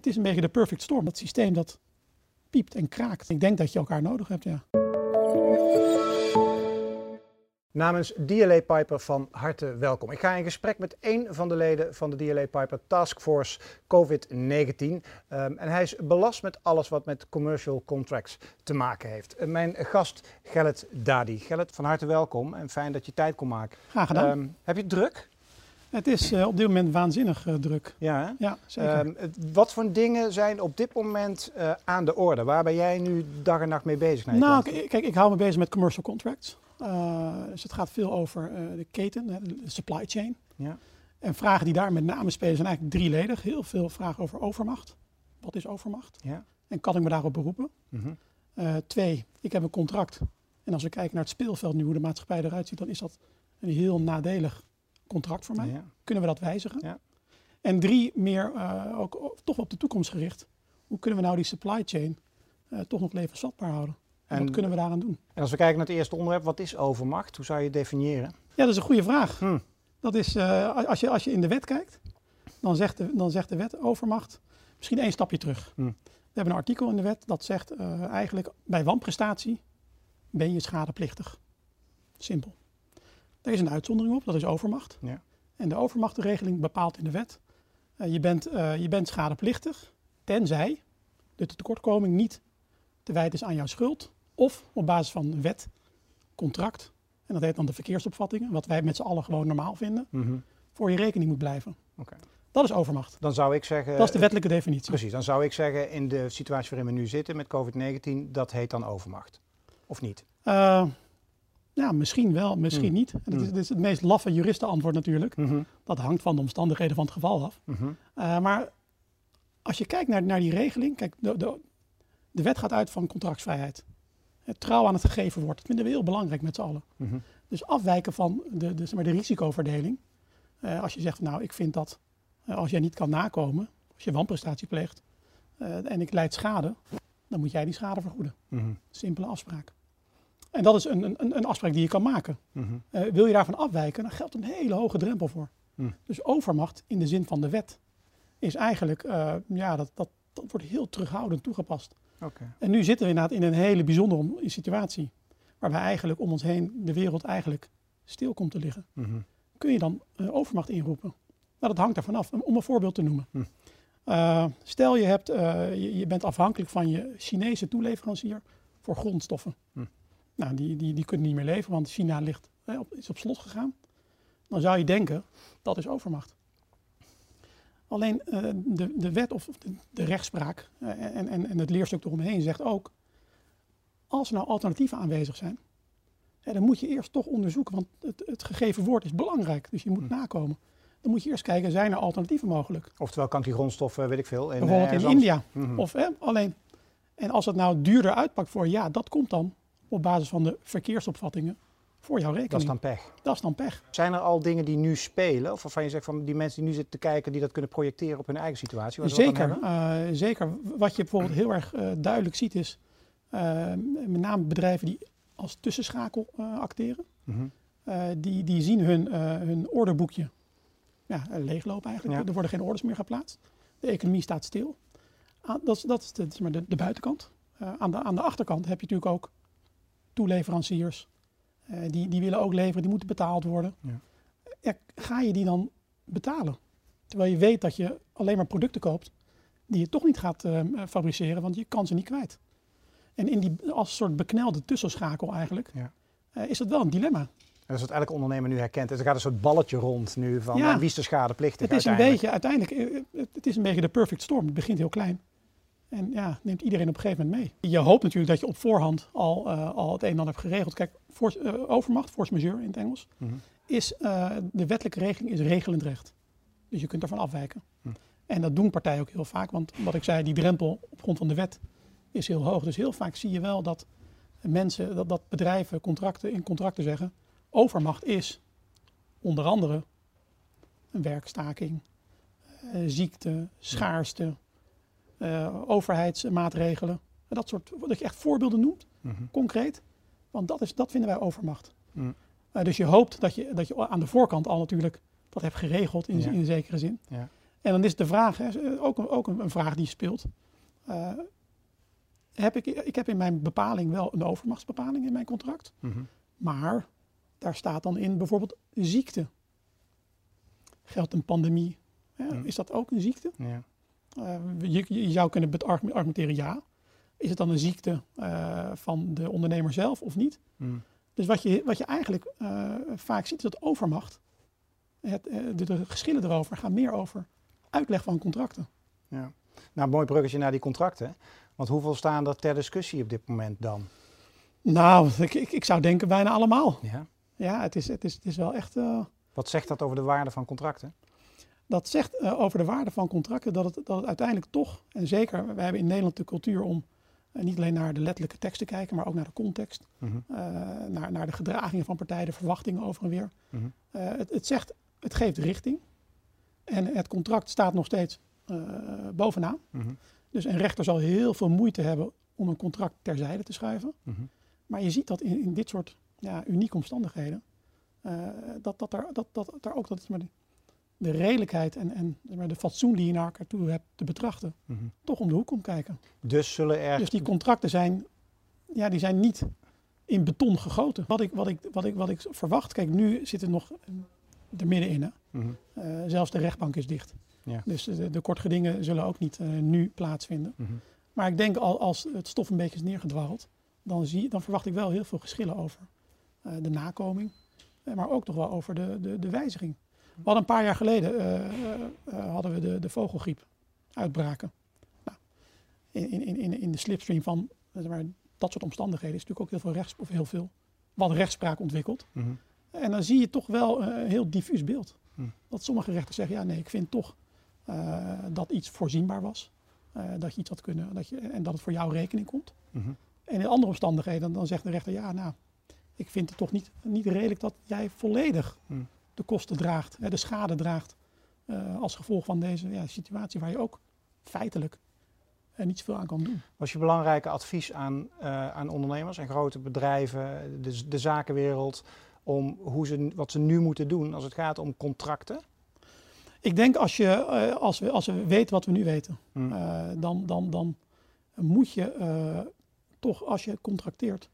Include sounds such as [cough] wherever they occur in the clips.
het is een beetje de perfect storm. Dat systeem dat piept en kraakt. Ik denk dat je elkaar nodig hebt, ja. Namens DLA Piper van harte welkom. Ik ga in gesprek met één van de leden van de DLA Piper Taskforce COVID-19. Um, en hij is belast met alles wat met commercial contracts te maken heeft. Uh, mijn gast Gellet Dadi. Gellet, van harte welkom en fijn dat je tijd kon maken. Graag gedaan. Um, heb je het druk? Het is uh, op dit moment waanzinnig uh, druk. Ja, hè? ja zeker. Um, wat voor dingen zijn op dit moment uh, aan de orde? Waar ben jij nu dag en nacht mee bezig? Nou, kijk, ik hou me bezig met commercial contracts. Dus het gaat veel over de keten, de supply chain. Ja. En vragen die daar met name spelen zijn eigenlijk drieledig. Heel veel vragen over overmacht. Wat is overmacht? Ja. En kan ik me daarop beroepen? Mm -hmm. twee, ik heb een contract. En als we kijken naar het speelveld nu, hoe de maatschappij eruit ziet, dan is dat een heel nadelig contract voor mij. Ja. Kunnen we dat wijzigen? Ja. En drie, meer ook toch op de toekomst gericht. Hoe kunnen we nou die supply chain toch nog levensvatbaar houden? En, en wat kunnen we daaraan doen? En als we kijken naar het eerste onderwerp, wat is overmacht? Hoe zou je het definiëren? Ja, dat is een goede vraag. Hm. Dat is, uh, als, je, als je in de wet kijkt, dan zegt de, dan zegt de wet overmacht misschien één stapje terug. Hm. We hebben een artikel in de wet dat zegt eigenlijk bij wanprestatie ben je schadeplichtig. Simpel. Er is een uitzondering op, dat is overmacht. Ja. En de overmachtenregeling bepaalt in de wet, uh, je, bent, je bent schadeplichtig tenzij de tekortkoming niet te wijten is aan jouw schuld of op basis van wet, contract, en dat heet dan de verkeersopvattingen, wat wij met z'n allen gewoon normaal vinden, mm -hmm. voor je rekening moet blijven. Okay. Dat is overmacht. Dan zou ik zeggen. Dat is de wettelijke definitie. Precies, dan zou ik zeggen in de situatie waarin we nu zitten met COVID-19, dat heet dan overmacht. Of niet? Uh, ja, misschien wel, misschien Mm. niet. Dat, is, dat is het meest laffe juristenantwoord natuurlijk. Mm -hmm. Dat hangt van de omstandigheden van het geval af. Mm -hmm. uh, maar als je kijkt naar, naar die regeling, kijk, de, de, de wet gaat uit van contractsvrijheid. Het trouw aan het gegeven woord. Dat vinden we heel belangrijk met z'n allen. -hmm. Dus afwijken van de, de, zeg maar de risicoverdeling. Uh, als je zegt, nou, ik vind dat uh, als jij niet kan nakomen, als je wanprestatie pleegt en ik leid schade, dan moet jij die schade vergoeden. -hmm. Simpele afspraak. En dat is een, een, een afspraak die je kan maken. Mm -hmm. wil je daarvan afwijken, dan geldt een hele hoge drempel voor. Mm. Dus overmacht in de zin van de wet is eigenlijk, ja, dat, dat, dat wordt heel terughoudend toegepast. Okay. En nu zitten we inderdaad in een hele bijzondere situatie. Waarbij eigenlijk om ons heen de wereld eigenlijk stil komt te liggen. Mm -hmm. Kun je dan uh, overmacht inroepen? Nou, dat hangt ervan af. Om een voorbeeld te noemen. Mm. Uh, stel je, hebt, uh, je, je, bent afhankelijk van je Chinese toeleverancier voor grondstoffen. Mm. Nou, die, die, die kunnen niet meer leveren, want China ligt, op, is op slot gegaan. Dan zou je denken, dat is overmacht. Alleen uh, de, de wet of de, de rechtspraak uh, en, en, en het leerstuk eromheen zegt ook, als er nou alternatieven aanwezig zijn, hè, dan moet je eerst toch onderzoeken, want het, het gegeven woord is belangrijk, dus je moet Hm. nakomen. Dan moet je eerst kijken, zijn er alternatieven mogelijk? Oftewel kan die grondstoffen, weet ik veel. In, Bijvoorbeeld in India. -hmm. Of hè, alleen. En als het nou duurder uitpakt voor ja, dat komt dan op basis van de verkeersopvattingen voor jouw rekening. Dat is dan pech. Dat is dan pech. Zijn er al dingen die nu spelen, of waarvan je zegt van die mensen die nu zitten te kijken, die dat kunnen projecteren op hun eigen situatie? Zeker, uh, zeker. Wat je bijvoorbeeld heel erg uh, duidelijk ziet is, uh, met name bedrijven die als tussenschakel acteren, mm -hmm. die, die zien hun, hun orderboekje ja, leeglopen eigenlijk. Ja. Er worden geen orders meer geplaatst. De economie staat stil. dat, is, dat is de, de, de buitenkant. aan, de, aan de achterkant heb je natuurlijk ook toeleveranciers. Uh, die, die willen ook leveren, die moeten betaald worden. Ja. Ja, ga je die dan betalen? Terwijl je weet dat je alleen maar producten koopt die je toch niet gaat uh, fabriceren, want je kan ze niet kwijt. En in die, als soort beknelde tussenschakel eigenlijk, ja. uh, is dat wel een dilemma. En dat is wat elke ondernemer nu herkent. Dus er gaat een soort balletje rond nu van ja. wie is de schadeplichtig Het is een beetje, uiteindelijk, het is een beetje de perfect storm. Het begint heel klein. En ja, neemt iedereen op een gegeven moment mee. Je hoopt natuurlijk dat je op voorhand al, uh, al het een en ander hebt geregeld. Kijk, uh, overmacht, force majeure in het Engels, mm -hmm. is uh, de wettelijke regeling is regelend recht. Dus je kunt ervan afwijken. Mm. En dat doen partijen ook heel vaak, want wat ik zei, die drempel op grond van de wet is heel hoog. Dus heel vaak zie je wel dat mensen, dat, dat bedrijven contracten in contracten zeggen, overmacht is onder andere een werkstaking, ziekte, schaarste. Uh, overheidsmaatregelen. En dat soort, dat je echt voorbeelden noemt, mm -hmm. concreet. Want dat, is, dat vinden wij overmacht. Mm. Uh, dus je hoopt dat je, dat je aan de voorkant al natuurlijk dat hebt geregeld in, ja. in zekere zin. Ja. En dan is de vraag, hè, ook, een, ook een, vraag die speelt. Uh, heb ik, ik heb in mijn bepaling wel een overmachtsbepaling in mijn contract. Mhm. Maar daar staat dan in bijvoorbeeld ziekte. Geldt een pandemie? Hè? Mhm. Is dat ook een ziekte? Ja. Uh, je, je, zou kunnen argumenteren ja. Is het dan een ziekte uh, van de ondernemer zelf of niet? Mm. Dus wat je, wat je eigenlijk uh, vaak ziet is dat overmacht. Het, de, de, geschillen erover gaan meer over uitleg van contracten. Ja. Nou, mooi bruggetje naar die contracten. Want hoeveel staan er ter discussie op dit moment dan? Nou, ik, ik, ik zou denken bijna allemaal. Ja, ja het, is, het, is, het is wel echt... Uh, Wat zegt dat over de waarde van contracten? Dat zegt uh, over de waarde van contracten dat het, dat het uiteindelijk toch, en zeker, we hebben in Nederland de cultuur om uh, niet alleen naar de letterlijke tekst te kijken, maar ook naar de context, Mhm. uh, naar, naar de gedragingen van partijen, de verwachtingen over en weer. Mhm. het, het zegt, het geeft richting en het contract staat nog steeds bovenaan. Mhm. Dus een rechter zal heel veel moeite hebben om een contract terzijde te schuiven. Maar je ziet dat in, in dit soort ja, unieke omstandigheden, dat, dat, er, dat, dat er ook dat maar de, de redelijkheid en, en de fatsoen die je naar elkaar toe hebt te betrachten, Mhm. toch om de hoek komt kijken. Dus zullen er... Dus die contracten zijn, ja, die zijn niet in beton gegoten. Wat ik, wat ik, wat ik, wat ik verwacht, kijk, nu zitten we nog er middenin. Hè? Mhm. Uh, zelfs de rechtbank is dicht. Ja. Dus de, de kortgedingen zullen ook niet uh, nu plaatsvinden. Mhm. Maar ik denk al als het stof een beetje is neergedwarreld, dan, zie, dan verwacht ik wel heel veel geschillen over uh, de nakoming, maar ook toch wel over de, de, de wijziging. We hadden een paar jaar geleden uh, hadden we de, de vogelgriep uitbraken. Nou, in, in, in, in de slipstream van zeg maar, dat soort omstandigheden is natuurlijk ook heel veel, rechts, of heel veel wat rechtspraak ontwikkeld. Mhm. En dan zie je toch wel een heel diffuus beeld. Mhm. Dat sommige rechters zeggen, ja nee, ik vind toch uh, dat iets voorzienbaar was. Uh, dat je iets had kunnen, dat je, en dat het voor jouw rekening komt. Mhm. En in andere omstandigheden, dan, dan zegt de rechter, ja nou, ik vind het toch niet, niet redelijk dat jij volledig. De kosten draagt, hè, de schade draagt. Uh, als gevolg van deze ja, situatie waar je ook feitelijk uh, niet zoveel aan kan doen. Wat is je belangrijke advies aan, uh, aan ondernemers en grote bedrijven, de, de zakenwereld, om hoe ze, wat ze nu moeten doen als het gaat om contracten? Ik denk als, je, als, we, als we weten wat we nu weten, Hmm. uh, dan, dan, dan moet je uh, toch, als je contracteert,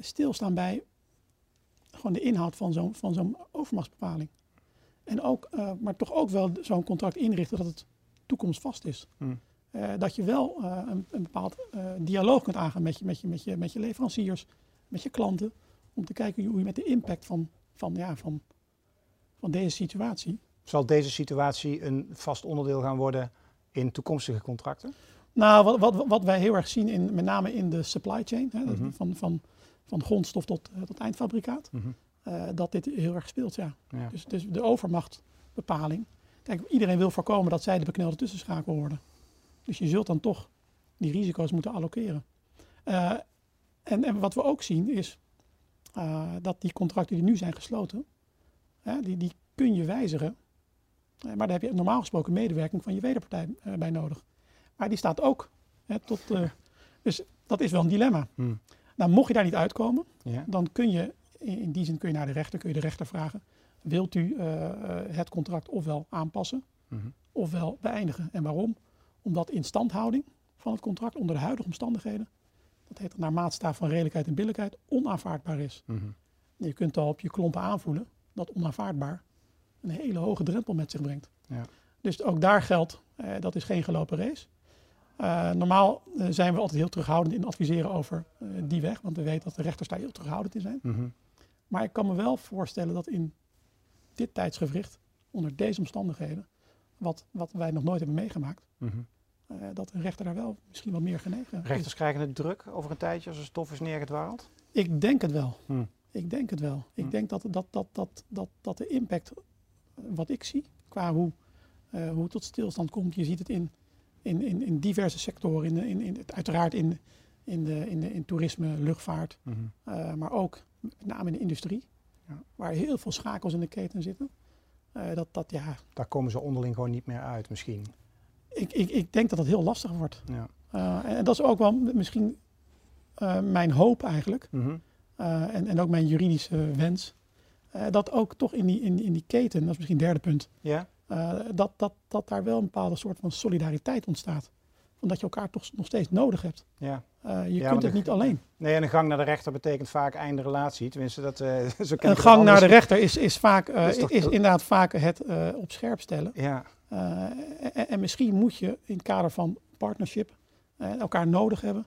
stilstaan bij gewoon de inhoud van zo'n van zo'n overmachtsbepaling. En ook, maar toch ook wel zo'n contract inrichten dat het toekomstvast is. Hmm. dat je wel een, een, bepaald dialoog kunt aangaan met je, met, je, met, je, met je leveranciers, met je klanten, om te kijken hoe je met de impact van, van, ja, van, van deze situatie zal deze situatie een vast onderdeel gaan worden in toekomstige contracten? Nou, wat, wat, wat wij heel erg zien, in, met name in de supply chain, hè, Mhm. van, van, van grondstof tot, uh, tot eindfabrikaat, Mhm. uh, dat dit heel erg speelt. Ja. Ja. Dus, dus de overmachtbepaling. Kijk, iedereen wil voorkomen dat zij de beknelde tussenschakel worden. Dus je zult dan toch die risico's moeten allokeren. Uh, en, en wat we ook zien is uh, dat die contracten die nu zijn gesloten, hè, die, die kun je wijzigen maar daar heb je normaal gesproken medewerking van je wederpartij uh, bij nodig. Maar die staat ook hè, tot. [laughs] Dus dat is wel een dilemma. Hmm. Nou, mocht je daar niet uitkomen, Ja. dan kun je, in, die zin kun je naar de rechter, kun je de rechter vragen: wilt u uh, het contract ofwel aanpassen, Mhm. ofwel beëindigen? En waarom? Omdat instandhouding van het contract onder de huidige omstandigheden, dat heet naar maatstaaf van redelijkheid en billijkheid, onaanvaardbaar is. Mhm. Je kunt al op je klompen aanvoelen dat onaanvaardbaar een hele hoge drempel met zich brengt. Ja. Dus ook daar geldt, eh, dat is geen gelopen race. Uh, normaal uh, zijn we altijd heel terughoudend in adviseren over uh, die weg, want we weten dat de rechters daar heel terughoudend in zijn. Mhm. Maar ik kan me wel voorstellen dat in dit tijdsgevricht, onder deze omstandigheden, wat, wat wij nog nooit hebben meegemaakt, Mhm. dat een rechter daar wel misschien wel meer genegen Rechters is. krijgen het druk over een tijdje als er stof is neergedwaald? Ik denk het wel. Hmm. Ik denk het wel. Ik denk dat, dat, dat, dat, dat, dat de impact, eh, wat ik zie, qua hoe, uh, hoe het tot stilstand komt, je ziet het in, in, in, in diverse sectoren, in, in, in, uiteraard in, in, de, in, de, in toerisme, luchtvaart, Mhm. uh, maar ook met name in de industrie, Ja. waar heel veel schakels in de keten zitten. Uh, dat, dat, ja, Daar komen ze onderling gewoon niet meer uit misschien. ik, ik, ik denk dat dat heel lastig wordt. Ja. Uh, en dat is ook wel misschien mijn hoop eigenlijk. Mhm. En, en ook mijn juridische wens. Dat ook toch in die, in, in die keten, dat is misschien het derde punt. Ja. Dat, dat, dat daar wel een bepaalde soort van solidariteit ontstaat. Omdat je elkaar toch nog steeds nodig hebt. Ja. je kunt het niet alleen. Nee, en een gang naar de rechter betekent vaak einde relatie. Tenminste, dat, uh, [laughs] zo Een gang naar de rechter is, is, vaak, is, is, inderdaad vaak het op scherp stellen. Ja. En, en, misschien moet je in het kader van partnership elkaar nodig hebben.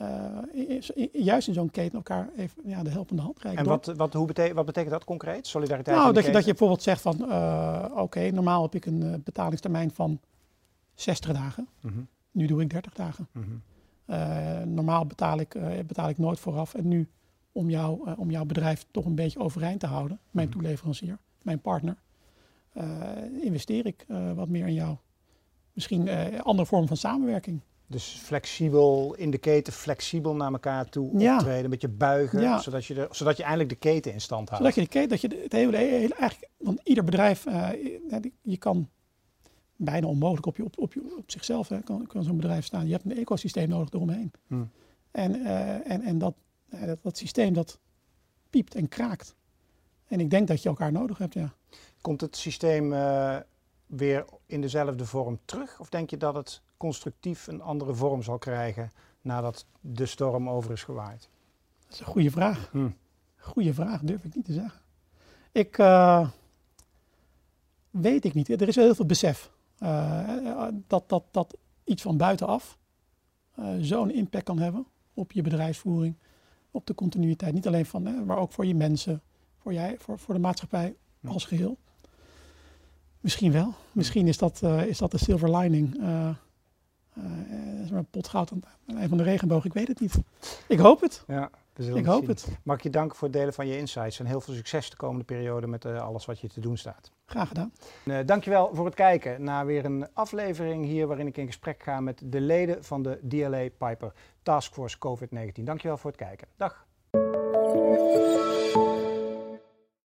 Uh, juist in zo'n keten elkaar even ja, de helpende hand reiken. En wat, wat, hoe betekent, wat betekent dat concreet? Solidariteit? Nou, dat je, dat je bijvoorbeeld zegt van, uh, oké, normaal heb ik een uh, betalingstermijn van 60 dagen. Mm -hmm. Nu doe ik 30 dagen. Mm -hmm. normaal betaal ik, betaal ik nooit vooraf. En nu, om, jou, om jouw bedrijf toch een beetje overeind te houden, mijn mm -hmm. toeleverancier, mijn partner, investeer ik wat meer in jou. Misschien een andere vorm van samenwerking. Dus flexibel in de keten, flexibel naar elkaar toe optreden, een beetje buigen, zodat, je de, zodat je eigenlijk de keten in stand houdt. Zodat je de keten, dat je het hele, hele eigenlijk, want ieder bedrijf, uh, je kan bijna onmogelijk op, je, op, op, je, op zichzelf hè, kan, kan zo'n bedrijf staan. Je hebt een ecosysteem nodig eromheen. Hmm. En, uh, en, en dat, uh, dat, dat systeem dat piept en kraakt. En ik denk dat je elkaar nodig hebt, ja. Komt het systeem weer in dezelfde vorm terug? Of denk je dat het constructief een andere vorm zal krijgen nadat de storm over is gewaaid? Dat is een goede vraag. Hm. Goeie vraag, durf ik niet te zeggen. Ik uh, weet ik niet. Er is heel veel besef uh, dat, dat, dat iets van buitenaf uh, zo'n impact kan hebben op je bedrijfsvoering, op de continuïteit. Niet alleen van, maar ook voor je mensen, voor, jij, voor, voor de maatschappij hm. als geheel. Misschien wel. Misschien is dat, is dat de silver lining uh, een pot goud aan een van de regenboog. Ik weet het niet. Ik hoop het. Ja, ik hoop het. Mag ik je danken voor het delen van je insights en heel veel succes de komende periode met uh, alles wat je te doen staat. Graag gedaan. Uh, dankjewel voor het kijken naar weer een aflevering hier waarin ik in gesprek ga met de leden van de DLA Piper Taskforce COVID-19. Dankjewel voor het kijken. Dag.